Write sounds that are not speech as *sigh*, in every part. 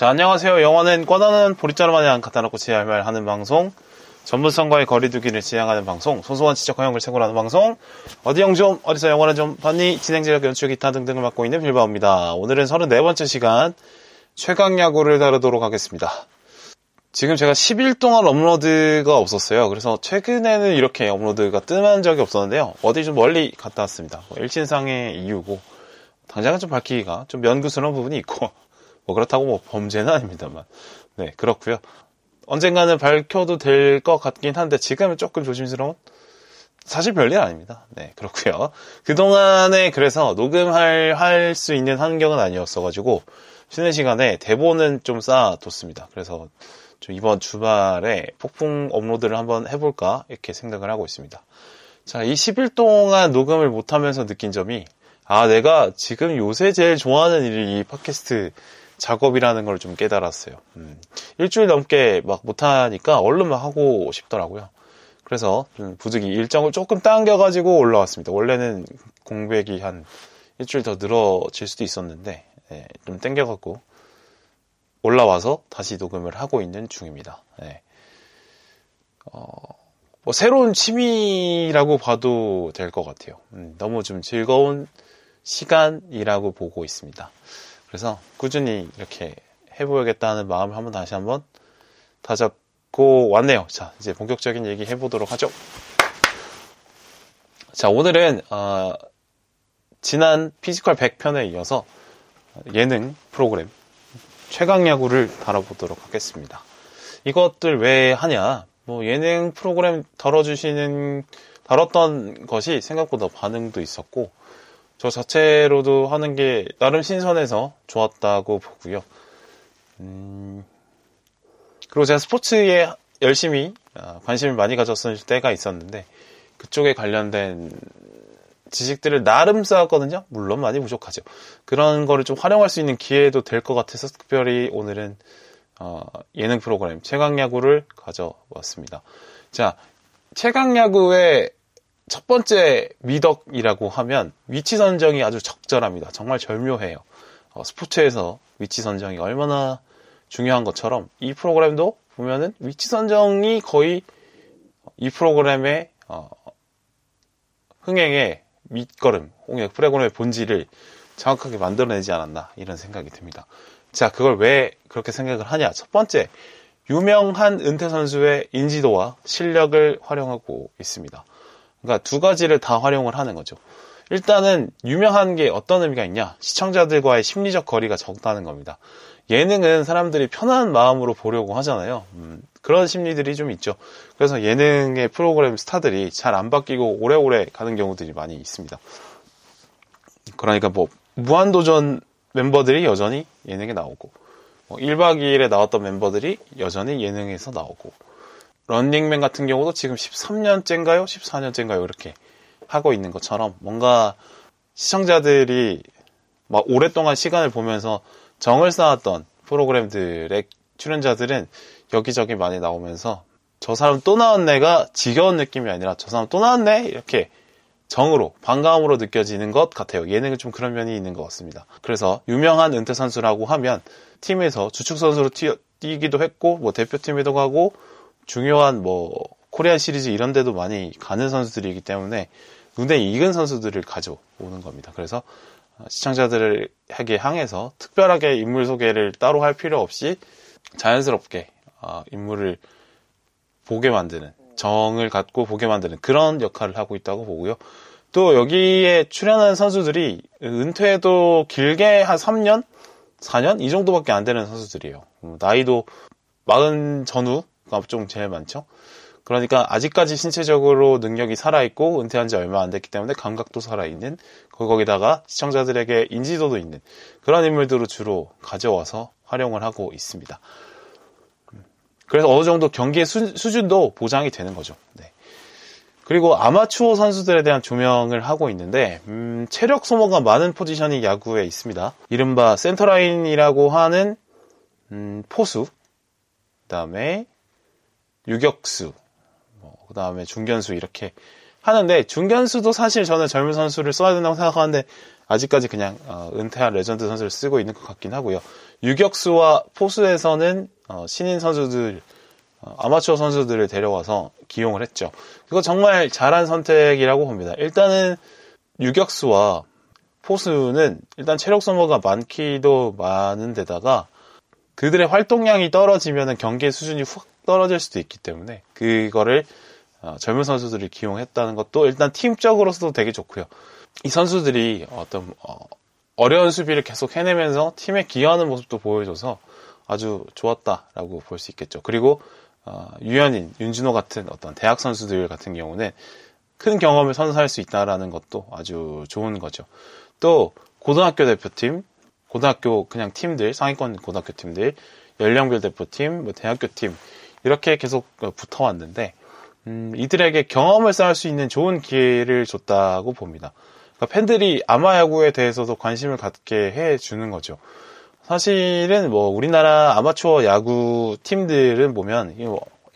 자, 안녕하세요. 영화는 꺼다는 보리자루 마냥 갖다 놓고 지할말 하는 방송. 전문성과의 거리두기를 지향하는 방송. 소소한 지적 허용을 채굴하는 방송. 어디 영 좀, 어디서 영화는 좀 봤니? 진행제력 연출 기타 등등을 맡고 있는 빌바오입니다. 오늘은 34번째 시간 최강 야구를 다루도록 하겠습니다. 지금 제가 10일 동안 업로드가 없었어요. 그래서 최근에는 이렇게 업로드가 뜸한 적이 없었는데요. 어디 좀 멀리 갔다 왔습니다. 뭐 일신상의 이유고 당장은 좀 밝히기가 좀 면구스러운 부분이 있고 뭐 그렇다고 뭐 범죄는 아닙니다만 네 그렇고요. 언젠가는 밝혀도 될 것 같긴 한데 지금은 조금 조심스러운 사실 별일 아닙니다. 네 그렇고요. 그 동안에 그래서 녹음할 할 수 있는 환경은 아니었어 가지고 쉬는 시간에 대본은 좀 쌓아뒀습니다. 그래서 좀 이번 주말에 폭풍 업로드를 한번 해볼까 이렇게 생각을 하고 있습니다. 자, 이 10일 동안 녹음을 못하면서 느낀 점이 아, 내가 지금 요새 제일 좋아하는 일이 이 팟캐스트 작업이라는 걸 좀 깨달았어요. 음, 일주일 넘게 막 못하니까 얼른 막 하고 싶더라고요. 그래서 좀 부득이 일정을 조금 당겨가지고 올라왔습니다. 원래는 공백이 한 일주일 더 늘어질 수도 있었는데 예, 좀 땡겨갖고 올라와서 다시 녹음을 하고 있는 중입니다. 네. 어, 뭐 새로운 취미라고 봐도 될 것 같아요. 음, 너무 좀 즐거운 시간이라고 보고 있습니다. 그래서 꾸준히 이렇게 해보야겠다는 마음을 한번 다시 한번 다잡고 왔네요. 자, 이제 본격적인 얘기 해보도록 하죠. 자, 오늘은 어, 지난 피지컬 100편에 이어서 예능 프로그램 최강 야구를 다뤄보도록 하겠습니다. 이것들 왜 하냐? 뭐 예능 프로그램 다뤄주시는 다뤘던 것이 생각보다 반응도 있었고 저 자체로도 하는 게 나름 신선해서 좋았다고 보고요. 음, 그리고 제가 스포츠에 열심히 아, 관심을 많이 가졌을 때가 있었는데 그쪽에 관련된 지식들을 나름 쌓았거든요. 물론 많이 부족하죠. 그런 거를 좀 활용할 수 있는 기회도 될 것 같아서 특별히 오늘은 어, 예능 프로그램 최강야구를 가져왔습니다. 자, 최강야구의 첫 번째 미덕이라고 하면 위치 선정이 아주 적절합니다. 정말 절묘해요. 어, 스포츠에서 위치 선정이 얼마나 중요한 것처럼 이 프로그램도 보면은 위치 선정이 거의 이 프로그램의 어, 흥행의 밑거름, 홍역 프레곤의 본질을 정확하게 만들어내지 않았나 이런 생각이 듭니다. 자, 그걸 왜 그렇게 생각을 하냐? 첫 번째, 유명한 은퇴 선수의 인지도와 실력을 활용하고 있습니다. 그러니까 두 가지를 다 활용을 하는 거죠. 일단은 유명한 게 어떤 의미가 있냐? 시청자들과의 심리적 거리가 적다는 겁니다. 예능은 사람들이 편한 마음으로 보려고 하잖아요. 음, 그런 심리들이 좀 있죠. 그래서 예능의 프로그램 스타들이 잘 안 바뀌고 오래오래 가는 경우들이 많이 있습니다. 그러니까 뭐 무한도전 멤버들이 여전히 예능에 나오고 뭐 1박 2일에 나왔던 멤버들이 여전히 예능에서 나오고 런닝맨 같은 경우도 지금 13년째인가요? 14년째인가요? 이렇게 하고 있는 것처럼 뭔가 시청자들이 막 오랫동안 시간을 보면서 정을 쌓았던 프로그램들의 출연자들은 여기저기 많이 나오면서 저 사람 또 나왔네가 지겨운 느낌이 아니라 저 사람 또 나왔네 이렇게 정으로 반가움으로 느껴지는 것 같아요. 예능은 좀 그런 면이 있는 것 같습니다. 그래서 유명한 은퇴 선수라고 하면 팀에서 주축 선수로 뛰, 뛰기도 했고 뭐 대표팀에도 가고 중요한 뭐 코리안 시리즈 이런 데도 많이 가는 선수들이기 때문에 눈에 익은 선수들을 가져오는 겁니다. 그래서 시청자들에게 향해서 특별하게 인물 소개를 따로 할 필요 없이 자연스럽게 어, 인물을 보게 만드는 정을 갖고 보게 만드는 그런 역할을 하고 있다고 보고요. 또 여기에 출연하는 선수들이 은퇴도 길게 한 3년, 4년 이 정도밖에 안 되는 선수들이에요. 음, 나이도 40 전후 가좀 제일 많죠. 그러니까 아직까지 신체적으로 능력이 살아있고 은퇴한 지 얼마 안 됐기 때문에 감각도 살아있는 거기다가 시청자들에게 인지도도 있는 그런 인물들을 주로 가져와서 활용을 하고 있습니다. 그래서 어느 정도 경기의 수, 준도 보장이 되는 거죠. 네. 그리고 아마추어 선수들에 대한 조명을 하고 있는데 음, 체력 소모가 많은 포지션이 야구에 있습니다. 이른바 센터라인이라고 하는 음, 포수, 그다음에 유격수, 뭐, 그다음에 중견수 이렇게 하는데 중견수도 사실 저는 젊은 선수를 써야 된다고 생각하는데 아직까지 그냥 어, 은퇴한 레전드 선수를 쓰고 있는 것 같긴 하고요. 유격수와 포수에서는 어, 신인 선수들 어, 아마추어 선수들을 데려와서 기용을 했죠. 그거 정말 잘한 선택이라고 봅니다. 일단은 유격수와 포수는 일단 체력 소모가 많기도 많은데다가 그들의 활동량이 떨어지면 경기의 수준이 훅 떨어질 수도 있기 때문에 그거를 어, 젊은 선수들을 기용했다는 것도 일단 팀적으로서도 되게 좋고요. 이 선수들이 어떤 어, 려운 수비를 계속 해내면서 팀에 기여하는 모습도 보여줘서 아주 좋았다라고 볼 수 있겠죠. 그리고 어, 유현인, 윤진호 같은 어떤 대학 선수들 같은 경우는 큰 경험을 선사할 수 있다라는 것도 아주 좋은 거죠. 또 고등학교 대표팀, 고등학교 그냥 팀들, 상위권 고등학교 팀들, 연령별 대표팀, 뭐 대학교 팀 이렇게 계속 붙어왔는데 음, 이들에게 경험을 쌓을 수 있는 좋은 기회를 줬다고 봅니다. 그러니까 팬들이 아마야구에 대해서도 관심을 갖게 해주는 거죠. 사실은 뭐 우리나라 아마추어 야구 팀들은 보면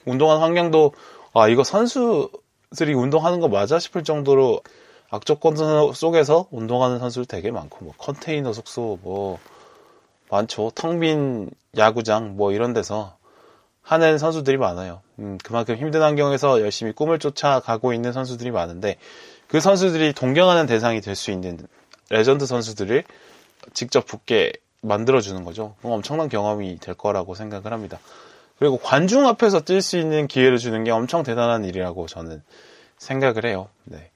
운동하는 환경도 아 이거 선수들이 운동하는 거 맞아 싶을 정도로 악조건 속에서 운동하는 선수들 되게 많고 뭐 컨테이너 숙소 뭐 많죠 텅 빈 야구장 뭐 이런 데서 하는 선수들이 많아요. 음, 그만큼 힘든 환경에서 열심히 꿈을 쫓아가고 있는 선수들이 많은데 그 선수들이 동경하는 대상이 될 수 있는 레전드 선수들을 직접 붙게 만들어주는 거죠. 엄청난 경험이 될 거라고 생각을 합니다. 그리고 관중 앞에서 뛸 수 있는 기회를 주는 게 엄청 대단한 일이라고 저는 생각을 해요. 네.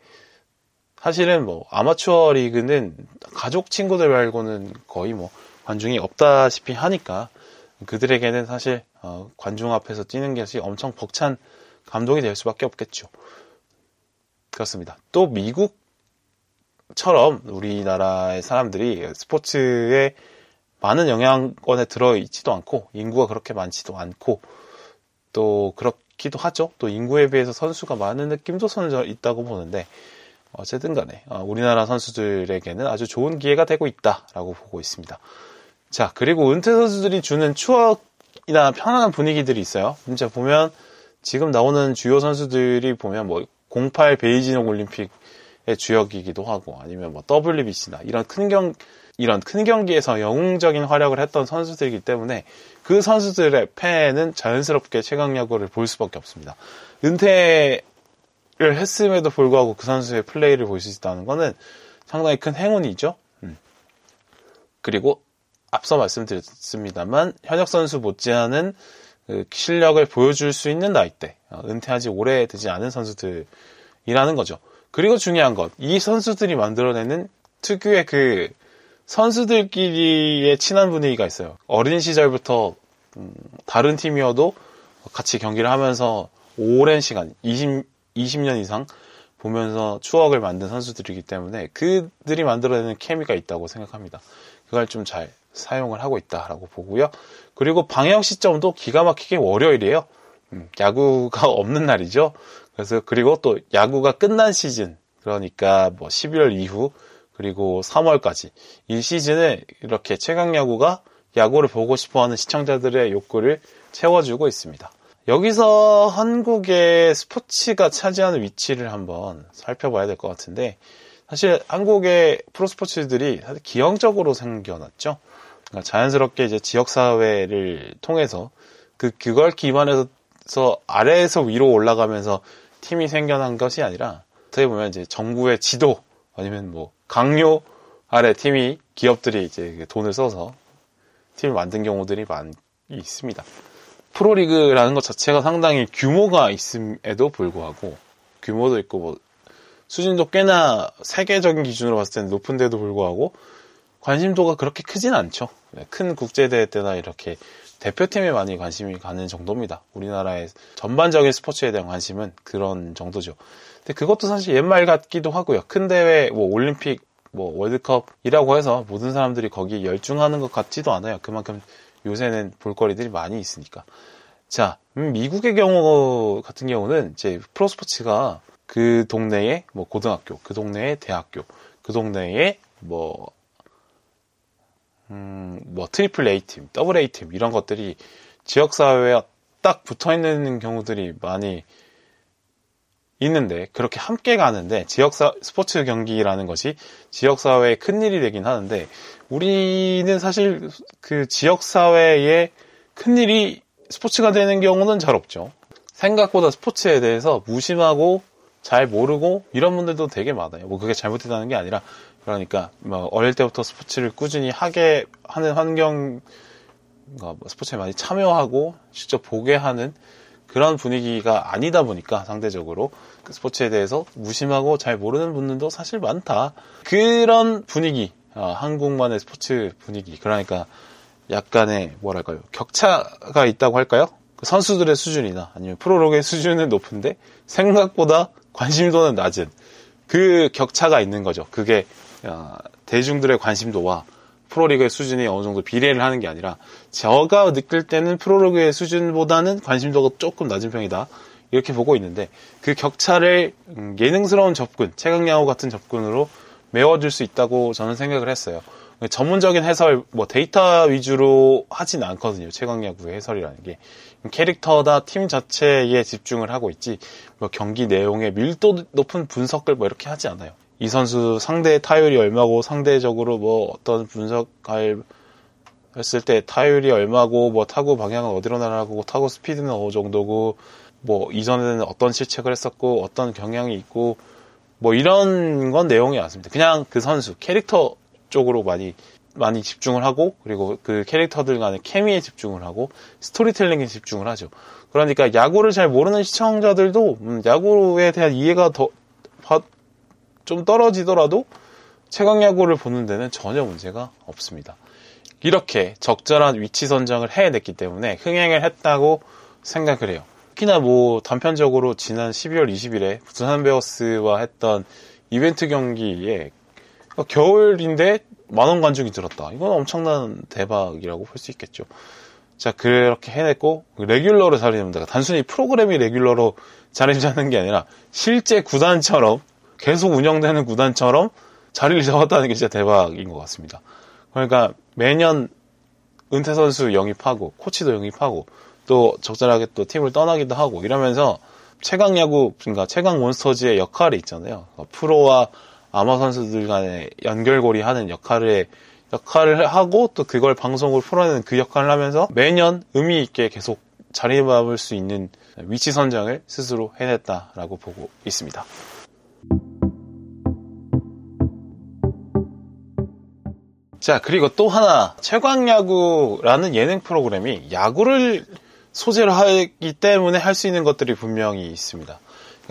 사실은 뭐 아마추어 리그는 가족 친구들 말고는 거의 뭐 관중이 없다시피 하니까 그들에게는 사실 어, 관중 앞에서 뛰는 것이 엄청 벅찬 감동이 될 수밖에 없겠죠. 그렇습니다. 또 미국처럼 우리나라의 사람들이 스포츠에 많은 영향권에 들어있지도 않고 인구가 그렇게 많지도 않고 또 그렇기도 하죠. 또 인구에 비해서 선수가 많은 느낌도 선수 있다고 보는데 어쨌든 간에 어, 우리나라 선수들에게는 아주 좋은 기회가 되고 있다라고 보고 있습니다. 자, 그리고 은퇴 선수들이 주는 추억이나 편안한 분위기들이 있어요. 진짜 보면 지금 나오는 주요 선수들이 보면 뭐 08 베이징 올림픽의 주역이기도 하고 아니면 뭐 WBC나 이런 큰 경, 이런 큰 경기에서 영웅적인 활약을 했던 선수들이기 때문에 그 선수들의 팬은 자연스럽게 최강 야구를 볼 수밖에 없습니다. 은퇴를 했음에도 불구하고 그 선수의 플레이를 볼 수 있다는 것은 상당히 큰 행운이죠. 음. 그리고 앞서 말씀드렸습니다만 현역 선수 못지않은 그 실력을 보여줄 수 있는 나이대, 어, 은퇴하지 오래 되지 않은 선수들이라는 거죠. 그리고 중요한 것, 이 선수들이 만들어내는 특유의 그 선수들끼리의 친한 분위기가 있어요. 어린 시절부터 음, 다른 팀이어도 같이 경기를 하면서 오랜 시간, 20, 20년 이상 보면서 추억을 만든 선수들이기 때문에 그들이 만들어내는 케미가 있다고 생각합니다. 그걸 좀 잘 사용을 하고 있다라고 보고요. 그리고 방영 시점도 기가 막히게 월요일이에요. 음, 야구가 *laughs* 없는 날이죠. 그래서 그리고 또 야구가 끝난 시즌 그러니까 뭐 11월 이후 그리고 3월까지 이 시즌에 이렇게 최강 야구가 야구를 보고 싶어하는 시청자들의 욕구를 채워주고 있습니다. 여기서 한국의 스포츠가 차지하는 위치를 한번 살펴봐야 될 것 같은데 사실 한국의 프로스포츠들이 기형적으로 생겨났죠. 그러니까 자연스럽게 이제 지역 사회를 통해서 그, 그걸 기반해서 아래에서 위로 올라가면서 팀이 생겨난 것이 아니라 어떻게 보면 이제 정부의 지도 아니면 뭐 강요 아래 팀이 기업들이 이제 돈을 써서 팀을 만든 경우들이 많이 있습니다. 프로리그라는 것 자체가 상당히 규모가 있음에도 불구하고 규모도 있고 뭐 수준도 꽤나 세계적인 기준으로 봤을 때는 높은데도 불구하고 관심도가 그렇게 크진 않죠. 네, 큰 국제대회 때나 이렇게 대표팀에 많이 관심이 가는 정도입니다. 우리나라의 전반적인 스포츠에 대한 관심은 그런 정도죠. 근데 그것도 사실 옛말 같기도 하고요. 큰 대회, 뭐 올림픽, 뭐 월드컵이라고 해서 모든 사람들이 거기에 열중하는 것 같지도 않아요. 그만큼 요새는 볼거리들이 많이 있으니까. 자, 음, 미국의 경우 같은 경우는 이제 프로스포츠가 그 동네에 뭐 고등학교, 그 동네에 대학교, 그 동네에 뭐 음, 뭐 트리플 A 팀, 더블 A 팀 이런 것들이 지역 사회에 딱 붙어 있는 경우들이 많이 있는데 그렇게 함께 가는데 지역 사 스포츠 경기라는 것이 지역 사회에 큰 일이 되긴 하는데 우리는 사실 그 지역 사회에 큰 일이 스포츠가 되는 경우는 잘 없죠. 생각보다 스포츠에 대해서 무심하고 잘 모르고 이런 분들도 되게 많아요. 뭐 그게 잘못됐다는 게 아니라 그러니까 뭐 어릴 때부터 스포츠를 꾸준히 하게 하는 환경 뭐 스포츠에 많이 참여하고 직접 보게 하는 그런 분위기가 아니다 보니까 상대적으로 그 스포츠에 대해서 무심하고 잘 모르는 분들도 사실 많다. 그런 분위기, 어, 한국만의 스포츠 분위기. 그러니까 약간의 뭐랄까요 격차가 있다고 할까요? 그 선수들의 수준이나 아니면 프로로그의 수준은 높은데 생각보다 관심도는 낮은 그 격차가 있는 거죠. 그게 어, 대중들의 관심도와 프로리그의 수준이 어느 정도 비례를 하는 게 아니라 제가 느낄 때는 프로리그의 수준보다는 관심도가 조금 낮은 편이다. 이렇게 보고 있는데 그 격차를 음, 예능스러운 접근, 최강야구 같은 접근으로 메워줄 수 있다고 저는 생각을 했어요. 전문적인 해설, 뭐 데이터 위주로 하진 않거든요. 최강야구의 해설이라는 게. 캐릭터다 팀 자체에 집중을 하고 있지, 뭐 경기 내용의 밀도 높은 분석을 뭐 이렇게 하지 않아요. 이 선수 상대 타율이 얼마고 상대적으로 뭐 어떤 분석할 했을 때 타율이 얼마고 뭐 타구 방향은 어디로 날아가고 타구 스피드는 어느 정도고 뭐 이전에는 어떤 실책을 했었고 어떤 경향이 있고 뭐 이런 건 내용이 많습니다. 그냥 그 선수 캐릭터 쪽으로 많이 많이 집중을 하고 그리고 그 캐릭터들 간의 케미에 집중을 하고 스토리텔링에 집중을 하죠. 그러니까 야구를 잘 모르는 시청자들도 음, 야구에 대한 이해가 더 좀 떨어지더라도 최강 야구를 보는 데는 전혀 문제가 없습니다. 이렇게 적절한 위치 선정을 해냈기 때문에 흥행을 했다고 생각을 해요. 특히나 뭐 단편적으로 지난 12월 20일에 부산 베어스와 했던 이벤트 경기에 겨울인데 만원 관중이 들었다. 이건 엄청난 대박이라고 볼 수 있겠죠. 자, 그렇게 해냈고, 레귤러로 자리 잡는다. 단순히 프로그램이 레귤러로 자리 잡는 게 아니라, 실제 구단처럼, 계속 운영되는 구단처럼 자리를 *laughs* 잡았다는 게 진짜 대박인 것 같습니다. 그러니까 매년 은퇴 선수 영입하고, 코치도 영입하고, 또 적절하게 또 팀을 떠나기도 하고, 이러면서 최강 야구, 그러니까 최강 몬스터즈의 역할이 있잖아요. 프로와 아마 선수들 간의 연결고리 하는 역할을 역할을 하고 또 그걸 방송으로 풀어내는 그 역할을 하면서 매년 의미 있게 계속 자리 잡을 수 있는 위치 선정을 스스로 해냈다라고 보고 있습니다. 자, 그리고 또 하나, 최광야구라는 예능 프로그램이 야구를 소재로 하기 때문에 할 수 있는 것들이 분명히 있습니다.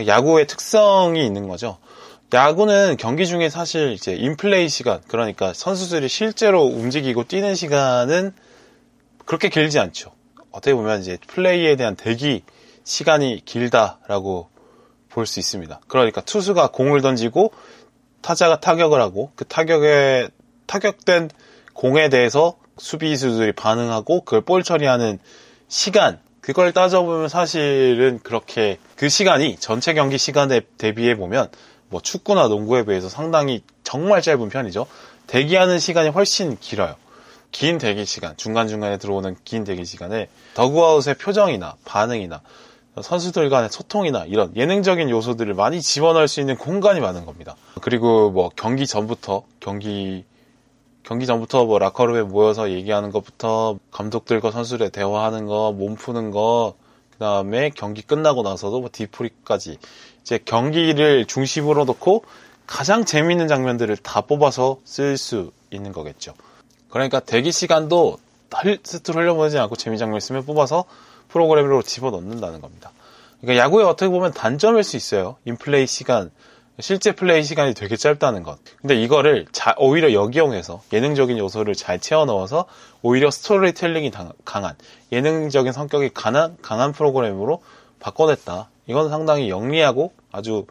야구의 특성이 있는 거죠. 야구는 경기 중에 사실 이제 인플레이 시간, 그러니까 선수들이 실제로 움직이고 뛰는 시간은 그렇게 길지 않죠. 어떻게 보면 이제 플레이에 대한 대기 시간이 길다라고 볼 수 있습니다. 그러니까 투수가 공을 던지고 타자가 타격을 하고 그 타격에 타격된 공에 대해서 수비수들이 반응하고 그걸 볼 처리하는 시간 그걸 따져보면 사실은 그렇게 그 시간이 전체 경기 시간에 대비해 보면 뭐 축구나 농구에 비해서 상당히 정말 짧은 편이죠. 대기하는 시간이 훨씬 길어요. 긴 대기 시간, 중간중간에 들어오는 긴 대기 시간에 더그아웃의 표정이나 반응이나 선수들 간의 소통이나 이런 예능적인 요소들을 많이 집어넣을 수 있는 공간이 많은 겁니다. 그리고 뭐 경기 전부터 경기 경기 전부터 뭐 라커룸에 모여서 얘기하는 것부터 감독들과 선수들의 대화하는 거, 몸 푸는 거, 그 다음에 경기 끝나고 나서도 뭐 디프리까지 이제 경기를 중심으로 놓고 가장 재미있는 장면들을 다 뽑아서 쓸 수 있는 거겠죠. 그러니까 대기 시간도 스트로 흘려보내지 않고 재미 장면 있으면 뽑아서 프로그램으로 집어넣는다는 겁니다. 그러니까 야구에 어떻게 보면 단점일 수 있어요. 인플레이 시간, 실제 플레이 시간이 되게 짧다는 것. 근데 이거를 자, 오히려 역이용해서 예능적인 요소를 잘 채워 넣어서 오히려 스토리텔링이 강한 예능적인 성격이 강한 강한 프로그램으로 바꿔냈다. 이건 상당히 영리하고 아주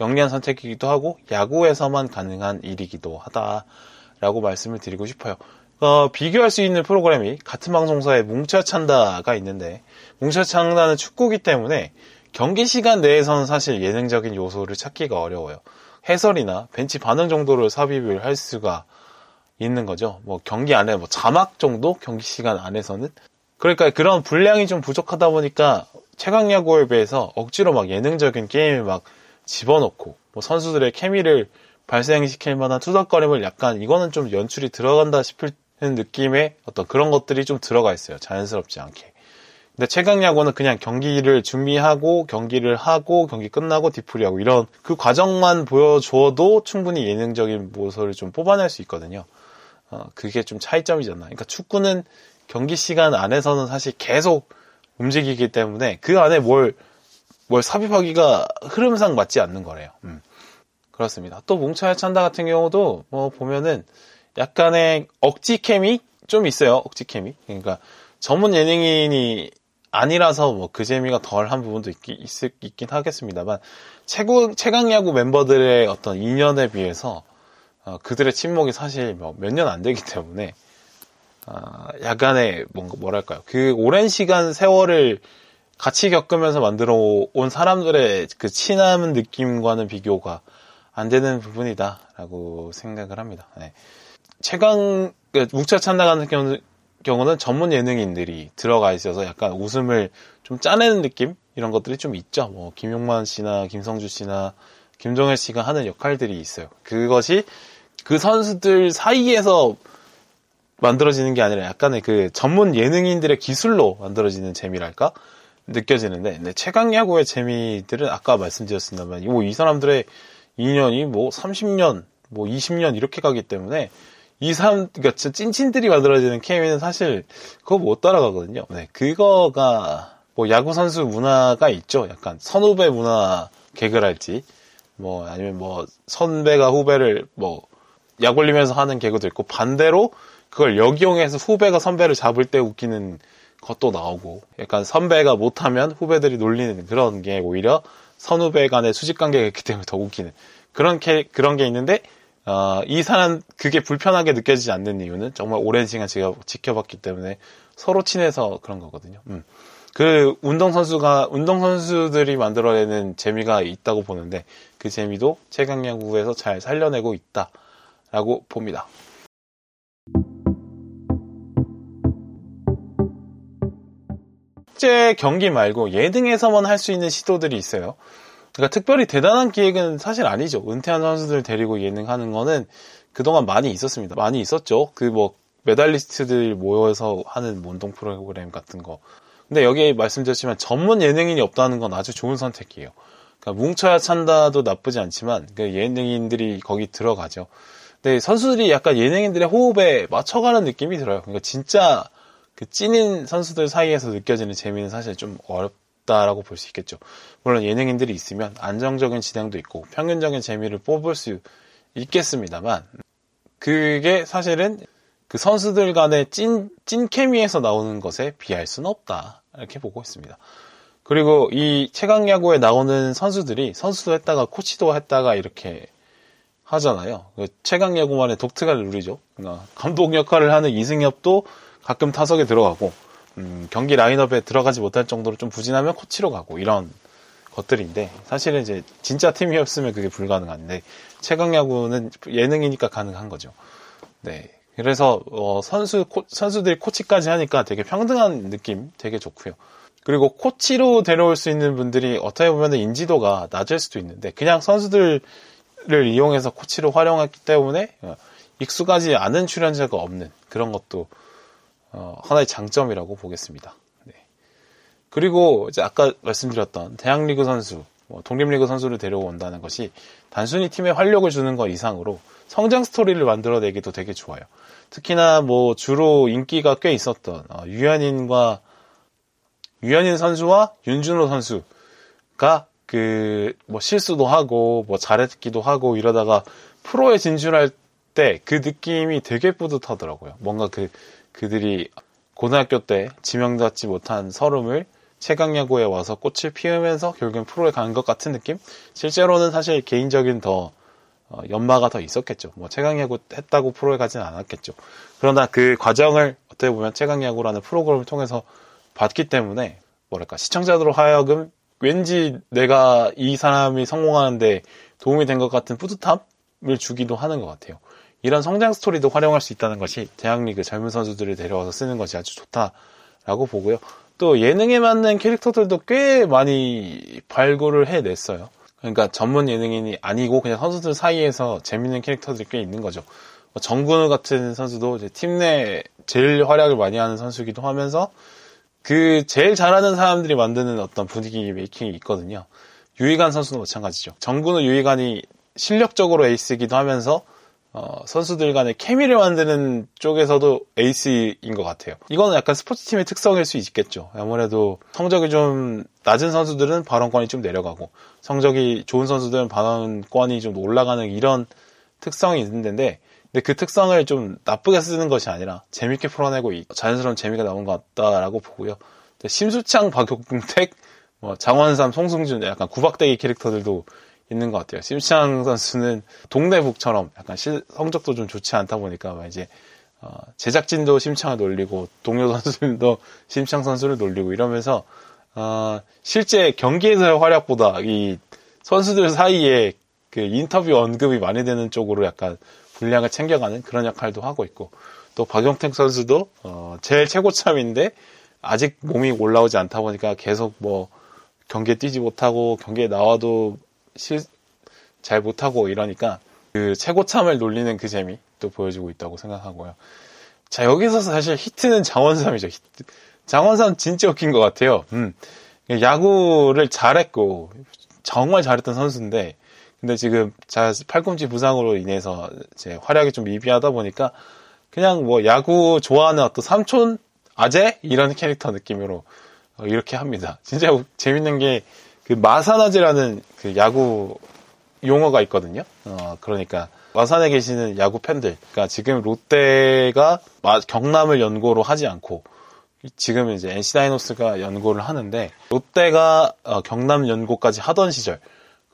영리한 선택이기도 하고 야구에서만 가능한 일이기도 하다라고 말씀을 드리고 싶어요. 어, 비교할 수 있는 프로그램이 같은 방송사에 뭉쳐찬다가 있는데 뭉쳐찬다는 축구기 때문에 경기 시간 내에서는 사실 예능적인 요소를 찾기가 어려워요. 해설이나 벤치 반응 정도를 삽입을 할 수가 있는 거죠. 뭐 경기 안에 뭐 자막 정도 경기 시간 안에서는 그러니까 그런 분량이 좀 부족하다 보니까 최강 야구에 비해서 억지로 막 예능적인 게임을 막 집어넣고 뭐 선수들의 케미를 발생시킬 만한 투닥거림을 약간 이거는 좀 연출이 들어간다 싶은 느낌의 어떤 그런 것들이 좀 들어가 있어요. 자연스럽지 않게. 근데 최강 야구는 그냥 경기를 준비하고 경기를 하고 경기 끝나고 디프리하고 이런 그 과정만 보여줘도 충분히 예능적인 모습을 좀 뽑아낼 수 있거든요. 어, 그게 좀 차이점이잖아. 그러니까 축구는 경기 시간 안에서는 사실 계속 움직이기 때문에 그 안에 뭘, 뭘 삽입하기가 흐름상 맞지 않는 거래요. 음. 그렇습니다. 또 뭉쳐야 찬다 같은 경우도 뭐 보면은 약간의 억지 캠이 좀 있어요. 억지 캠이. 그러니까 전문 예능인이 아니라서 뭐 그 재미가 덜한 부분도 있, 있, 있긴 하겠습니다만 최고 최강 야구 멤버들의 어떤 인연에 비해서 어, 그들의 친목이 사실 뭐 몇 년 안 되기 때문에 어, 약간의 뭔가 뭐랄까요 그 오랜 시간 세월을 같이 겪으면서 만들어 온 사람들의 그 친한 느낌과는 비교가 안 되는 부분이다라고 생각을 합니다. 네. 최강 그 뭉쳐 찬다 같은 경우, 경우는 전문 예능인들이 들어가 있어서 약간 웃음을 좀 짜내는 느낌 이런 것들이 좀 있죠. 뭐 김용만 씨나 김성주 씨나 김종현 씨가 하는 역할들이 있어요. 그것이 그 선수들 사이에서 만들어지는 게 아니라 약간의 그 전문 예능인들의 기술로 만들어지는 재미랄까 느껴지는데 네, 최강 야구의 재미들은 아까 말씀드렸습니다만 이 사람들의 2년이 뭐 30년, 뭐 20년 이렇게 가기 때문에 이 사람, 그니까 찐친들이 만들어지는 케미는 사실 그거 못 따라가거든요. 네, 그거가 뭐 야구 선수 문화가 있죠. 약간 선후배 문화 개그랄지, 뭐 아니면 뭐 선배가 후배를 뭐 약올리면서 하는 개그도 있고 반대로 그걸 역이용해서 후배가 선배를 잡을 때 웃기는 것도 나오고 약간 선배가 못하면 후배들이 놀리는 그런 게 오히려 선후배 간의 수직 관계가 있기 때문에 더 웃기는 그런 게, 그런 게 있는데, 어, 이 사람, 그게 불편하게 느껴지지 않는 이유는 정말 오랜 시간 제가 지켜봤기 때문에 서로 친해서 그런 거거든요. 음. 그 운동 선수가, 운동 선수들이 만들어내는 재미가 있다고 보는데, 그 재미도 최강야구에서 잘 살려내고 있다라고 봅니다. 실제 경기 말고 예능에서만 할 수 있는 시도들이 있어요. 그러니까 특별히 대단한 기획은 사실 아니죠. 은퇴한 선수들 데리고 예능하는 거는 그동안 많이 있었습니다. 많이 있었죠. 그 뭐 메달리스트들 모여서 하는 운동 프로그램 같은 거. 근데 여기 말씀드렸지만 전문 예능인이 없다는 건 아주 좋은 선택이에요. 그러니까 뭉쳐야 찬다도 나쁘지 않지만 그 예능인들이 거기 들어가죠. 근데 선수들이 약간 예능인들의 호흡에 맞춰가는 느낌이 들어요. 그러니까 진짜 그 찐인 선수들 사이에서 느껴지는 재미는 사실 좀 어렵 다라고 볼 수 있겠죠. 물론 예능인들이 있으면 안정적인 진행도 있고 평균적인 재미를 뽑을 수 있겠습니다만 그게 사실은 그 선수들 간의 찐, 찐 케미에서 나오는 것에 비할 수는 없다. 이렇게 보고 있습니다. 그리고 이 최강 야구에 나오는 선수들이 선수도 했다가 코치도 했다가 이렇게 하잖아요. 그 최강 야구만의 독특한 룰이죠. 그러니까 감독 역할을 하는 이승엽도 가끔 타석에 들어가고 음, 경기 라인업에 들어가지 못할 정도로 좀 부진하면 코치로 가고 이런 것들인데 사실은 이제 진짜 팀이었으면 그게 불가능한데 최강 야구는 예능이니까 가능한 거죠. 네. 그래서 어, 선수 코, 선수들이 코치까지 하니까 되게 평등한 느낌 되게 좋고요. 그리고 코치로 데려올 수 있는 분들이 어떻게 보면 인지도가 낮을 수도 있는데 그냥 선수들을 이용해서 코치로 활용했기 때문에 어, 익숙하지 않은 출연자가 없는 그런 것도 어, 하나의 장점이라고 보겠습니다. 네. 그리고 이제 아까 말씀드렸던 대학리그 선수, 뭐 독립리그 선수를 데려온다는 것이 단순히 팀에 활력을 주는 것 이상으로 성장 스토리를 만들어내기도 되게 좋아요. 특히나 뭐 주로 인기가 꽤 있었던 어, 유현인과 유현인 선수와 윤준호 선수가 그 뭐 실수도 하고 뭐 잘했기도 하고 이러다가 프로에 진출할 때 그 느낌이 되게 뿌듯하더라고요. 뭔가 그 그들이 고등학교 때 지명받지 못한 서름을 최강야구에 와서 꽃을 피우면서 결국엔 프로에 간 것 같은 느낌? 실제로는 사실 개인적인 더 어, 연마가 더 있었겠죠. 뭐 최강야구 했다고 프로에 가지는 않았겠죠. 그러나 그 과정을 어떻게 보면 최강야구라는 프로그램을 통해서 봤기 때문에 뭐랄까 시청자들로 하여금 왠지 내가 이 사람이 성공하는데 도움이 된 것 같은 뿌듯함을 주기도 하는 것 같아요. 이런 성장 스토리도 활용할 수 있다는 것이 대학리그 젊은 선수들을 데려와서 쓰는 것이 아주 좋다라고 보고요. 또 예능에 맞는 캐릭터들도 꽤 많이 발굴을 해냈어요. 그러니까 전문 예능인이 아니고 그냥 선수들 사이에서 재밌는 캐릭터들이 꽤 있는 거죠. 뭐 정근우 같은 선수도 팀 내 제일 활약을 많이 하는 선수이기도 하면서 그 제일 잘하는 사람들이 만드는 어떤 분위기 메이킹이 있거든요. 유희관 선수도 마찬가지죠. 정근우 유희관이 실력적으로 에이스이기도 하면서 어, 선수들 간의 케미를 만드는 쪽에서도 에이스인 것 같아요. 이거는 약간 스포츠팀의 특성일 수 있겠죠. 아무래도 성적이 좀 낮은 선수들은 발언권이 좀 내려가고 성적이 좋은 선수들은 발언권이 좀 올라가는 이런 특성이 있는데 근데 그 특성을 좀 나쁘게 쓰는 것이 아니라 재밌게 풀어내고 자연스러운 재미가 나온 것 같다라고 보고요. 심수창, 박용택, 뭐 장원삼, 송승준 약간 구박대기 캐릭터들도 있는 것 같아요. 심창 선수는 동네북처럼 약간 실, 성적도 좀 좋지 않다 보니까 이제 어, 제작진도 심창을 놀리고 동료 선수들도 *laughs* 심창 선수를 놀리고 이러면서 어, 실제 경기에서의 활약보다 이 선수들 사이에 그 인터뷰 언급이 많이 되는 쪽으로 약간 분량을 챙겨가는 그런 역할도 하고 있고 또 박용택 선수도 어, 제일 최고참인데 아직 몸이 올라오지 않다 보니까 계속 뭐 경기에 뛰지 못하고 경기에 나와도 실, 잘 못하고 이러니까 그 최고참을 놀리는 그 재미 또 보여주고 있다고 생각하고요. 자 여기서 사실 히트는 장원삼이죠. 히트. 장원삼 진짜 웃긴 것 같아요. 음. 야구를 잘했고 정말 잘했던 선수인데 근데 지금 자 팔꿈치 부상으로 인해서 제 활약이 좀 미비하다 보니까 그냥 뭐 야구 좋아하는 어떤 삼촌 아재 이런 캐릭터 느낌으로 어, 이렇게 합니다. 진짜 재밌는 게 그 마산아재라는 그 야구 용어가 있거든요. 어, 그러니까 마산에 계시는 야구 팬들, 그러니까 지금 롯데가 경남을 연고로 하지 않고 지금 이제 NC 다이노스가 연고를 하는데 롯데가 어, 경남 연고까지 하던 시절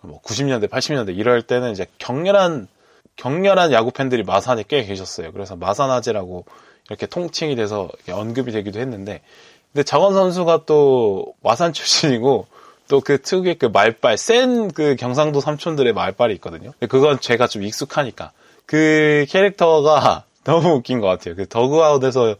뭐 90년대, 80년대 이럴 때는 이제 격렬한 격렬한 야구 팬들이 마산에 꽤 계셨어요. 그래서 마산아재라고 이렇게 통칭이 돼서 언급이 되기도 했는데, 근데 장원 선수가 또 마산 출신이고 또 그 특유의 그 말빨, 센 그 경상도 삼촌들의 말빨이 있거든요. 그건 제가 좀 익숙하니까 그 캐릭터가 *laughs* 너무 웃긴 것 같아요. 그 더그아웃에서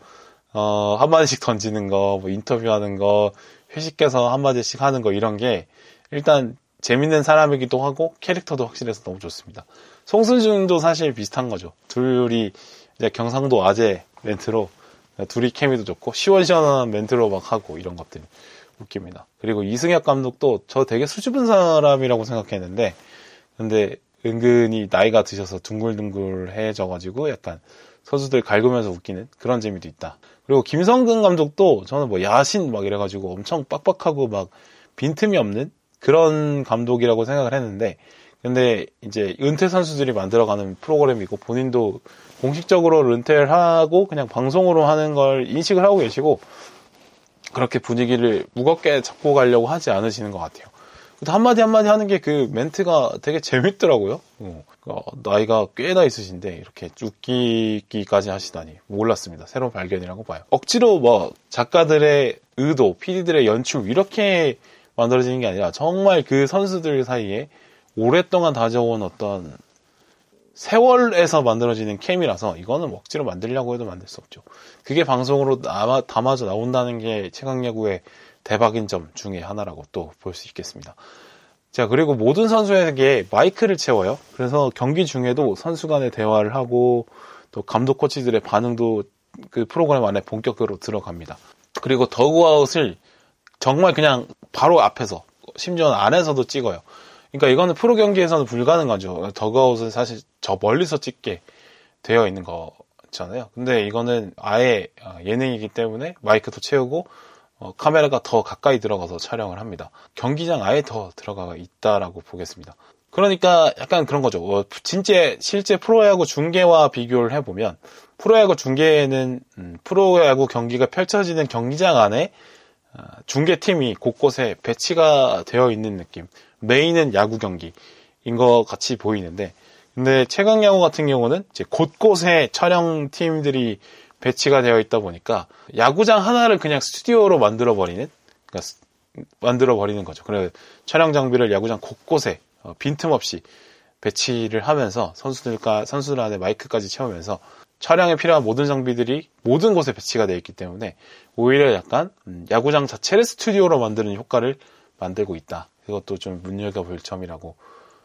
어, 한마디씩 던지는 거, 뭐 인터뷰하는 거, 회식해서 한마디씩 하는 거 이런 게 일단 재밌는 사람이기도 하고 캐릭터도 확실해서 너무 좋습니다. 송승준도 사실 비슷한 거죠. 둘이 이제 경상도 아재 멘트로 둘이 케미도 좋고 시원시원한 멘트로 막 하고 이런 것들이 웃깁니다. 그리고 이승엽 감독도 저 되게 수줍은 사람이라고 생각했는데 근데 은근히 나이가 드셔서 둥글둥글해져가지고 약간 선수들 갈구면서 웃기는 그런 재미도 있다. 그리고 김성근 감독도 저는 뭐 야신 막 이래가지고 엄청 빡빡하고 막 빈틈이 없는 그런 감독이라고 생각을 했는데 근데 이제 은퇴 선수들이 만들어가는 프로그램이고 본인도 공식적으로 은퇴를 하고 그냥 방송으로 하는 걸 인식을 하고 계시고 그렇게 분위기를 무겁게 잡고 가려고 하지 않으시는 것 같아요. 한마디 한마디 하는 게 그 멘트가 되게 재밌더라고요. 어, 어, 나이가 꽤나 있으신데 이렇게 웃기기까지 하시다니 몰랐습니다. 새로운 발견이라고 봐요. 억지로 뭐 작가들의 의도, PD들의 연출 이렇게 만들어지는 게 아니라 정말 그 선수들 사이에 오랫동안 다져온 어떤 세월에서 만들어지는 캠이라서 이거는 억지로 만들려고 해도 만들 수 없죠. 그게 방송으로 담아, 담아져 나온다는 게 최강야구의 대박인 점 중에 하나라고 또 볼 수 있겠습니다. 자, 그리고 모든 선수에게 마이크를 채워요. 그래서 경기 중에도 선수 간의 대화를 하고 또 감독 코치들의 반응도 그 프로그램 안에 본격적으로 들어갑니다. 그리고 더그아웃을 정말 그냥 바로 앞에서 심지어 안에서도 찍어요. 그러니까 이거는 프로 경기에서는 불가능하죠. 더그아웃은 사실 저 멀리서 찍게 되어 있는 거잖아요. 근데 이거는 아예 어, 예능이기 때문에 마이크도 채우고 어, 카메라가 더 가까이 들어가서 촬영을 합니다. 경기장 아예 더 들어가 있다라고 보겠습니다. 그러니까 약간 그런 거죠. 어, 진짜 실제 프로야구 중계와 비교를 해보면 프로야구 중계에는 음, 프로야구 경기가 펼쳐지는 경기장 안에 어, 중계팀이 곳곳에 배치가 되어 있는 느낌. 메인은 야구 경기인 것 같이 보이는데, 근데 최강 야구 같은 경우는 이제 곳곳에 촬영팀들이 배치가 되어 있다 보니까 야구장 하나를 그냥 스튜디오로 만들어 버리는, 그러니까 만들어 버리는 거죠. 그래 촬영 장비를 야구장 곳곳에 어, 빈틈 없이 배치를 하면서 선수들과 선수들 안에 마이크까지 채우면서 촬영에 필요한 모든 장비들이 모든 곳에 배치가 되어 있기 때문에 오히려 약간 음, 야구장 자체를 스튜디오로 만드는 효과를 만들고 있다. 그것도 좀 눈여겨볼 점이라고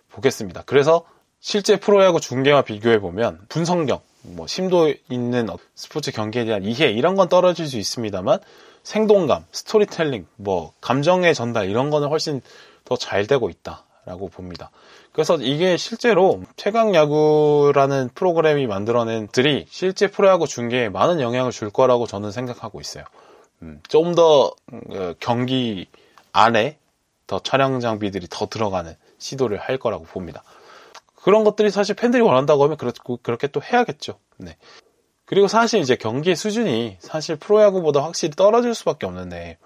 보겠습니다. 그래서 실제 프로야구 중계와 비교해 보면 분석력, 뭐 심도 있는 스포츠 경기에 대한 이해 이런 건 떨어질 수 있습니다만 생동감, 스토리텔링, 뭐 감정의 전달 이런 거는 훨씬 더 잘 되고 있다라고 봅니다. 그래서 이게 실제로 최강 야구라는 프로그램이 만들어낸 들이 실제 프로야구 중계에 많은 영향을 줄 거라고 저는 생각하고 있어요. 음, 좀더 어, 경기 안에 더 촬영 장비들이 더 들어가는 시도를 할 거라고 봅니다. 그런 것들이 사실 팬들이 원한다고 하면 그렇게 또 해야겠죠. 네. 그리고 사실 이제 경기의 수준이 사실 프로야구보다 확실히 떨어질 수밖에 없는데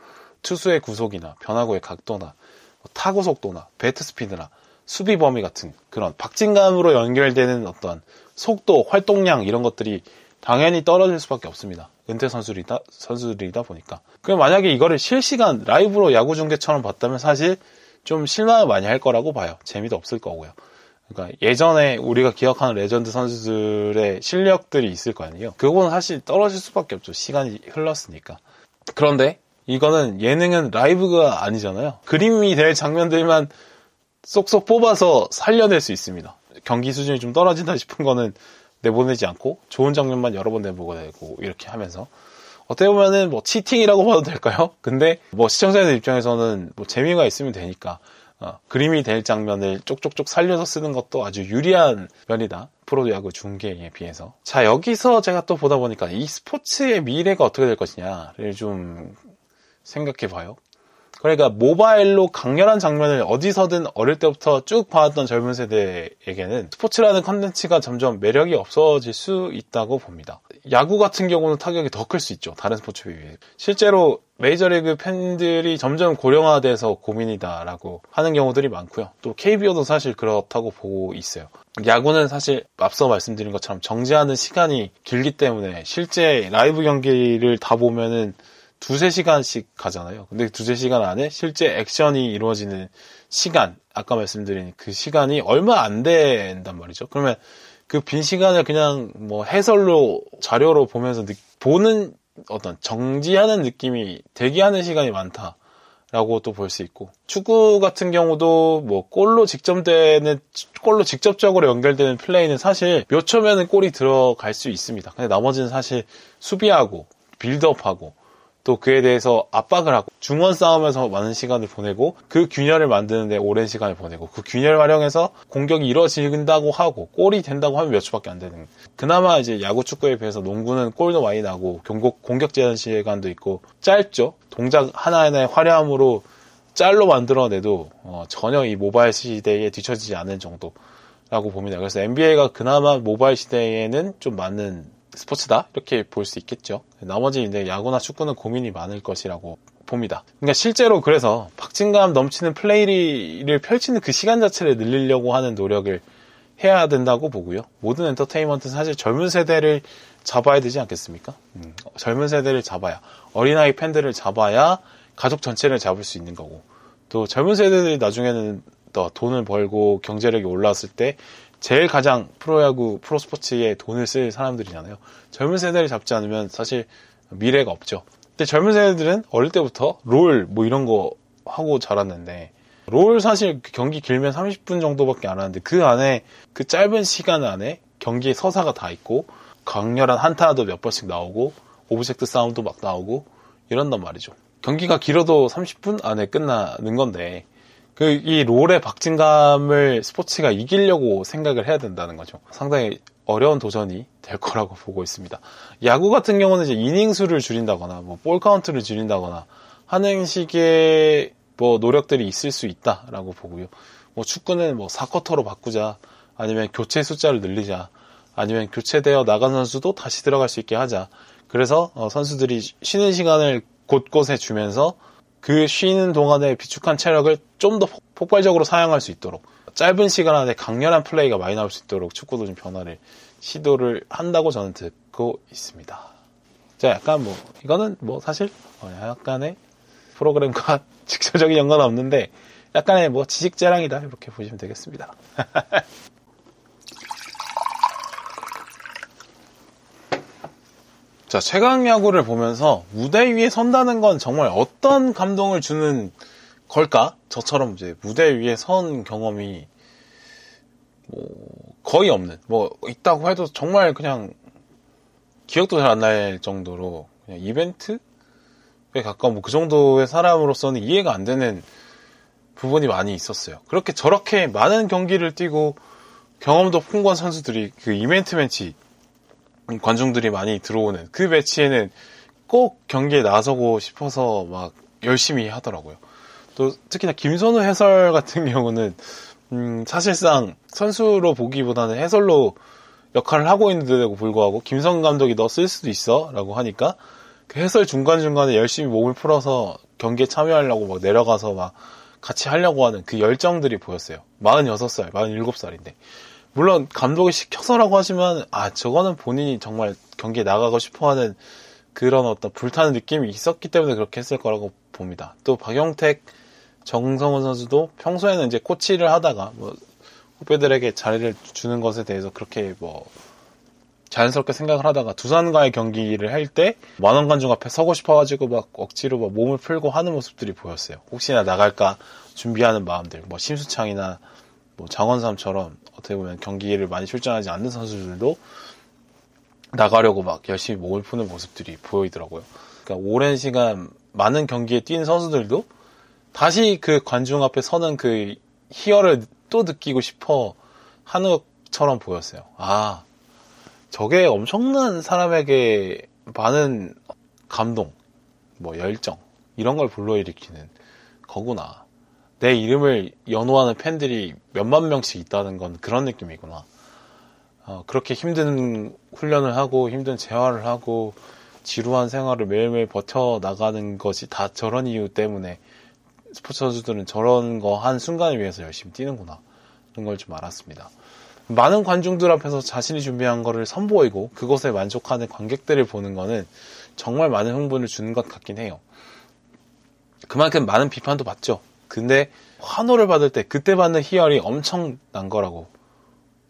투수의 구속이나 변화구의 각도나 뭐 타구 속도나 배트 스피드나 수비 범위 같은 그런 박진감으로 연결되는 어떤 속도, 활동량 이런 것들이 당연히 떨어질 수밖에 없습니다. 은퇴 선수들이다, 선수들이다 보니까. 그럼 만약에 이거를 실시간 라이브로 야구 중계처럼 봤다면 사실 좀 실망을 많이 할 거라고 봐요. 재미도 없을 거고요. 그러니까 예전에 우리가 기억하는 레전드 선수들의 실력들이 있을 거 아니에요. 그거는 사실 떨어질 수밖에 없죠. 시간이 흘렀으니까. 그런데 이거는 예능은 라이브가 아니잖아요. 그림이 될 장면들만 쏙쏙 뽑아서 살려낼 수 있습니다. 경기 수준이 좀 떨어진다 싶은 거는 내보내지 않고 좋은 장면만 여러 번 내보고 되고 이렇게 하면서 어떻게 보면은 뭐 치팅이라고 봐도 될까요? *laughs* 근데 뭐 시청자들 입장에서는 뭐 재미가 있으면 되니까 어, 그림이 될 장면을 쪽쪽쪽 살려서 쓰는 것도 아주 유리한 면이다. 프로야구 중계에 비해서. 자, 여기서 제가 또 보다 보니까 이 스포츠의 미래가 어떻게 될 것이냐를 좀 생각해 봐요. 그러니까 모바일로 강렬한 장면을 어디서든 어릴 때부터 쭉 봐왔던 젊은 세대에게는 스포츠라는 컨텐츠가 점점 매력이 없어질 수 있다고 봅니다. 야구 같은 경우는 타격이 더 클 수 있죠. 다른 스포츠에 비해. 실제로 메이저리그 팬들이 점점 고령화돼서 고민이다라고 하는 경우들이 많고요. 또 KBO도 사실 그렇다고 보고 있어요. 야구는 사실 앞서 말씀드린 것처럼 정지하는 시간이 길기 때문에 실제 라이브 경기를 다 보면은 두세 시간씩 가잖아요. 근데 두세 시간 안에 실제 액션이 이루어지는 시간, 아까 말씀드린 그 시간이 얼마 안 된단 말이죠. 그러면 그 빈 시간을 그냥 뭐 해설로, 자료로 보면서 느, 보는 어떤 정지하는 느낌이 대기하는 시간이 많다. 라고 또 볼 수 있고 축구 같은 경우도 뭐 골로 직접되는 골로 직접적으로 연결되는 플레이는 사실 몇 초면은 골이 들어갈 수 있습니다. 근데 나머지는 사실 수비하고 빌드업하고 또 그에 대해서 압박을 하고 중원 싸움에서 많은 시간을 보내고 그 균열을 만드는데 오랜 시간을 보내고 그 균열 활용해서 공격이 이루어진다고 하고 골이 된다고 하면 몇 초밖에 안 되는 그나마 이제 야구 축구에 비해서 농구는 골도 많이 나고 공격, 공격 제한 시간도 있고 짧죠 동작 하나하나의 화려함으로 짤로 만들어내도 어, 전혀 이 모바일 시대에 뒤처지지 않은 정도라고 봅니다. 그래서 NBA가 그나마 모바일 시대에는 좀 맞는 스포츠다 이렇게 볼 수 있겠죠. 나머지 이제 야구나 축구는 고민이 많을 것이라고 봅니다. 그러니까 실제로 그래서 박진감 넘치는 플레이를 펼치는 그 시간 자체를 늘리려고 하는 노력을 해야 된다고 보고요. 모든 엔터테인먼트는 사실 젊은 세대를 잡아야 되지 않겠습니까? 음, 젊은 세대를 잡아야 어린아이 팬들을 잡아야 가족 전체를 잡을 수 있는 거고 또 젊은 세대들이 나중에는 더 돈을 벌고 경제력이 올라왔을 때 제일 가장 프로야구, 프로스포츠에 돈을 쓸 사람들이잖아요. 젊은 세대를 잡지 않으면 사실 미래가 없죠. 근데 젊은 세대들은 어릴 때부터 롤 뭐 이런 거 하고 자랐는데 롤 사실 경기 길면 30분 정도밖에 안 하는데 그 안에 그 짧은 시간 안에 경기에 서사가 다 있고 강렬한 한타도 몇 번씩 나오고 object 싸움도 막 나오고 이런단 말이죠. 경기가 길어도 30분 안에 끝나는 건데 그 이 롤의 박진감을 스포츠가 이기려고 생각을 해야 된다는 거죠. 상당히 어려운 도전이 될 거라고 *laughs* 보고 있습니다. 야구 같은 경우는 이제 이닝 수를 줄인다거나 뭐 볼 카운트를 줄인다거나 하는 식의 뭐 노력들이 있을 수 있다라고 보고요. 뭐 축구는 뭐 4쿼터로 바꾸자 아니면 교체 숫자를 늘리자 아니면 교체되어 나간 선수도 다시 들어갈 수 있게 하자. 그래서 어 선수들이 쉬는 시간을 곳곳에 주면서 그 쉬는 동안에 비축한 체력을 좀 더 폭발적으로 사용할 수 있도록 짧은 시간 안에 강렬한 플레이가 많이 나올 수 있도록 축구도 좀 변화를 시도를 한다고 저는 듣고 있습니다. 자, 약간 뭐 이거는 뭐 사실 어, 약간의 프로그램과 *laughs* 직접적인 연관은 없는데 약간의 뭐 지식 자랑이다 이렇게 보시면 되겠습니다. *laughs* 자, 최강 야구를 보면서 무대 위에 선다는 건 정말 어떤 감동을 주는 걸까? 저처럼 이제 무대 위에 선 경험이 뭐 거의 없는 뭐 있다고 해도 정말 그냥 기억도 잘 안 날 정도로 그냥 이벤트에 가까운 뭐 그 정도의 사람으로서는 이해가 안 되는 부분이 많이 있었어요. 그렇게 저렇게 많은 경기를 뛰고 경험도 풍부한 선수들이 그 이벤트 매치 관중들이 많이 들어오는 그 매치에는 꼭 경기에 나서고 싶어서 막 열심히 하더라고요. 또 특히나 김선우 해설 같은 *laughs* 경우는 음, 사실상 선수로 보기보다는 해설로 역할을 하고 있는데도 불구하고 김성 감독이 너 쓸 수도 있어 라고 하니까 그 해설 중간 중간에 열심히 몸을 풀어서 경기에 참여하려고 막 내려가서 막 같이 하려고 하는 그 열정들이 보였어요. 46살, 47살인데. 물론 감독이 시켜서라고 하지만 아 저거는 본인이 정말 경기에 나가고 싶어하는 그런 어떤 불타는 느낌이 있었기 때문에 그렇게 했을 거라고 봅니다. 또 박영택, 정성훈 선수도 평소에는 이제 코치를 하다가 뭐 후배들에게 자리를 주는 것에 대해서 그렇게 뭐 자연스럽게 생각을 하다가 두산과의 경기를 할 때 만원 관중 앞에 서고 싶어가지고 막 억지로 막 몸을 풀고 하는 모습들이 보였어요. 혹시나 나갈까 준비하는 마음들, 뭐 심수창이나 뭐 장원삼처럼 어떻게 보면 경기를 많이 출전하지 않는 선수들도 나가려고 막 열심히 몸을 푸는 모습들이 보이더라고요. 그러니까 오랜 시간 많은 경기에 뛴 선수들도 다시 그 관중 앞에 서는 그 희열을 또 느끼고 싶어 하는 것처럼 보였어요. 아, 저게 엄청난 사람에게 많은 감동, 뭐 열정, 이런 걸 불러일으키는 거구나. 내 이름을 연호하는 팬들이 몇만 명씩 있다는 건 그런 느낌이구나. 어, 그렇게 힘든 훈련을 하고 힘든 재활을 하고 지루한 생활을 매일매일 버텨 나가는 것이 다 저런 이유 때문에 스포츠 선수들은 저런 거 한 순간을 위해서 열심히 뛰는구나. 그런 걸 좀 알았습니다. 많은 관중들 앞에서 자신이 준비한 거를 선보이고 그것에 만족하는 관객들을 보는 거는 정말 많은 흥분을 주는 것 같긴 해요. 그만큼 많은 비판도 받죠. 근데 환호를 받을 때 그때 받는 희열이 엄청난 거라고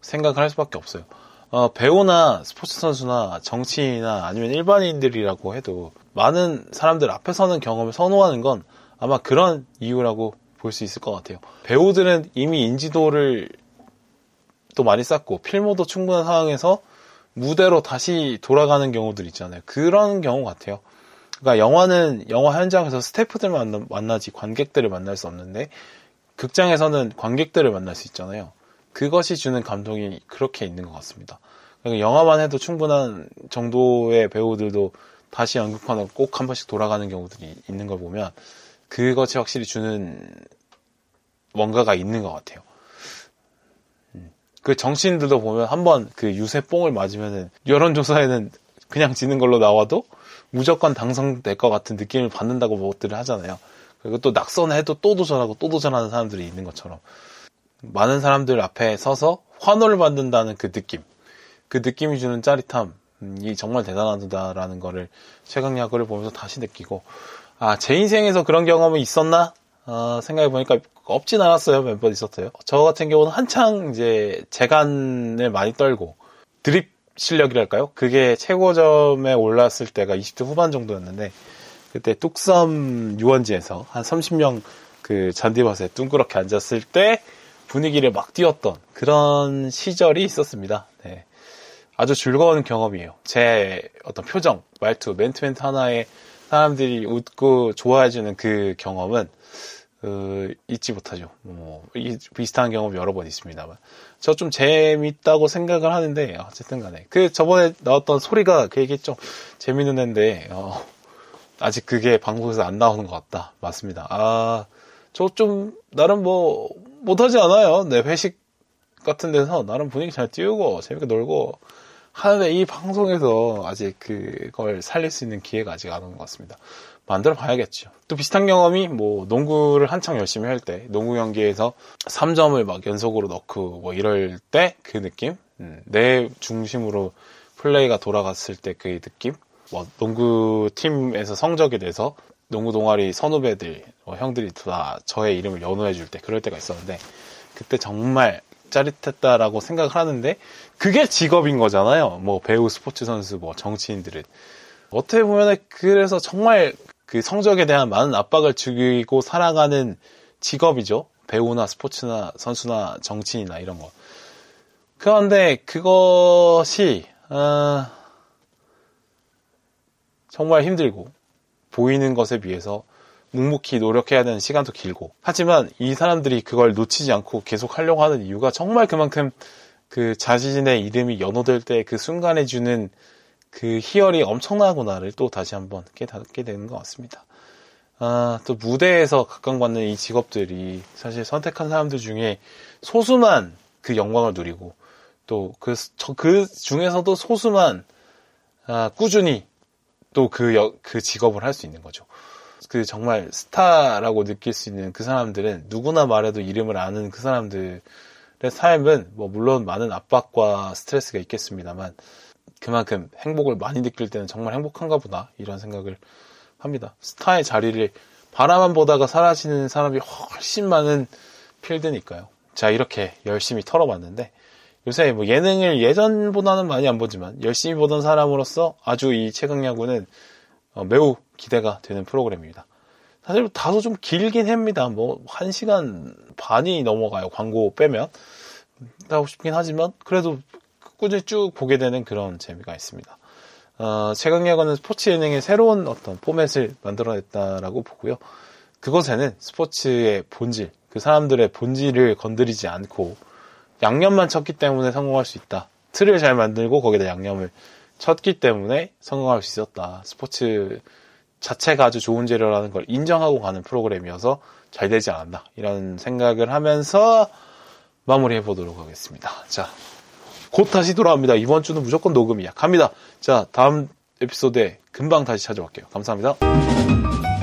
생각을 할 수밖에 없어요. 어, 배우나 스포츠 선수나 정치인이나 아니면 일반인들이라고 해도 많은 사람들 앞에 서는 경험을 선호하는 건 아마 그런 이유라고 볼 수 있을 것 같아요. 배우들은 이미 인지도를 또 많이 쌓고 필모도 충분한 상황에서 무대로 다시 돌아가는 경우들 있잖아요. 그런 경우 같아요. 그러니까 영화는 영화 현장에서 스태프들 만나, 만나지 관객들을 만날 수 없는데 극장에서는 관객들을 만날 수 있잖아요. 그것이 주는 감동이 그렇게 있는 것 같습니다. 그러니까 영화만 해도 충분한 정도의 배우들도 다시 연극판으로 꼭 한 번씩 돌아가는 경우들이 있는 걸 보면 그것이 확실히 주는 뭔가가 있는 것 같아요. 음. 그 정치인들도 보면 한번 그 유세 뽕을 맞으면은 여론조사에는 그냥 지는 걸로 나와도 무조건 당선될 것 같은 느낌을 받는다고 뭐들을 하잖아요. 그리고 또 낙선해도 또 도전하고 또 도전하는 사람들이 있는 것처럼 많은 사람들 앞에 서서 환호를 받는다는 그 느낌, 그 느낌이 주는 짜릿함이 정말 대단하다라는 거를 최강 야구를 보면서 다시 느끼고 아, 제 인생에서 그런 경험이 있었나? 어, 생각해 보니까 없진 않았어요. 몇 번 있었어요. 저 같은 경우는 한창 이제 재간을 많이 떨고 드립 실력이랄까요? 그게 최고점에 올랐을 때가 20대 후반 정도였는데 그때 뚝섬 유원지에서 한 30명 그 잔디밭에 둥그렇게 앉았을 때 분위기를 막 띄웠던 그런 시절이 있었습니다. 네. 아주 즐거운 경험이에요. 제 어떤 표정, 말투, 멘트 멘트 하나에 사람들이 웃고 좋아해주는 그 경험은 어, 잊지 못하죠. 뭐 비슷한 경험 여러 번 있습니다만 저 좀 재밌다고 생각을 하는데 어쨌든 간에 그 저번에 나왔던 소리가 그 얘기했죠. 재밌는 앤데 어, 아직 그게 방송에서 안 나오는 것 같다. 맞습니다. 아 저 좀 나름 뭐 못하지 않아요. 내 회식 같은 데서 나름 분위기 잘 띄우고 재밌게 놀고 하는데 이 방송에서 아직 그걸 살릴 수 있는 기회가 아직 안 온 것 같습니다. 만들어 봐야겠죠. 또 비슷한 경험이 뭐 농구를 한창 열심히 할 때 농구 경기에서 3점을 막 연속으로 넣고 뭐 이럴 때 그 느낌? 음, 내 중심으로 플레이가 돌아갔을 때 그 느낌? 뭐 농구 팀에서 성적이 돼서 농구 동아리 선후배들, 뭐 형들이 다 저의 이름을 연호해 줄 때 그럴 때가 있었는데 그때 정말 짜릿했다라고 생각을 하는데 그게 직업인 거잖아요. 뭐 배우, 스포츠 선수, 뭐 정치인들은 어떻게 보면 그래서 정말 그 성적에 대한 많은 압박을 주고 살아가는 직업이죠. 배우나 스포츠나 선수나 정치인이나 이런 거. 그런데 그것이 어, 정말 힘들고 보이는 것에 비해서 묵묵히 노력해야 되는 시간도 길고 하지만 이 사람들이 그걸 놓치지 않고 계속 하려고 하는 이유가 정말 그만큼 그 자신의 이름이 연호될 때 그 순간에 주는 그 희열이 엄청나구나를 또 다시 한번 깨닫게 되는 것 같습니다. 아, 또 무대에서 각광받는 이 직업들이 사실 선택한 사람들 중에 소수만 그 영광을 누리고 또 그, 그 중에서도 소수만 아, 꾸준히 또 그, 그 직업을 할 수 있는 거죠. 그 정말 스타라고 느낄 수 있는 그 사람들은 누구나 말해도 이름을 아는 그 사람들의 삶은 뭐 물론 많은 압박과 스트레스가 있겠습니다만 그만큼 행복을 많이 느낄 때는 정말 행복한가 보다 이런 생각을 합니다. 스타의 자리를 바라만 보다가 사라지는 사람이 훨씬 많은 필드니까요. 자 이렇게 열심히 털어봤는데 요새 뭐 예능을 예전보다는 많이 안 보지만 열심히 보던 사람으로서 아주 이 최강야구는 어, 매우 기대가 되는 프로그램입니다. 사실 다소 좀 길긴 합니다. 뭐, 한 시간 반이 넘어가요. 광고 빼면. 하고 싶긴 하지만, 그래도 꾸준히 쭉 보게 되는 그런 재미가 있습니다. 어, 최강야구는 스포츠 예능의 새로운 어떤 포맷을 만들어냈다라고 보고요. 그것에는 스포츠의 본질, 그 사람들의 본질을 건드리지 않고 양념만 쳤기 때문에 성공할 수 있다. 틀을 잘 만들고 거기다 양념을 쳤기 때문에 성공할 수 있었다. 스포츠 자체가 아주 좋은 재료라는 걸 인정하고 가는 프로그램이어서 잘 되지 않았나. 이런 생각을 하면서 마무리해 보도록 하겠습니다. 자, 곧 다시 돌아옵니다. 이번 주는 무조건 녹음이야. 갑니다. 자, 다음 에피소드에 금방 다시 찾아올게요. 감사합니다.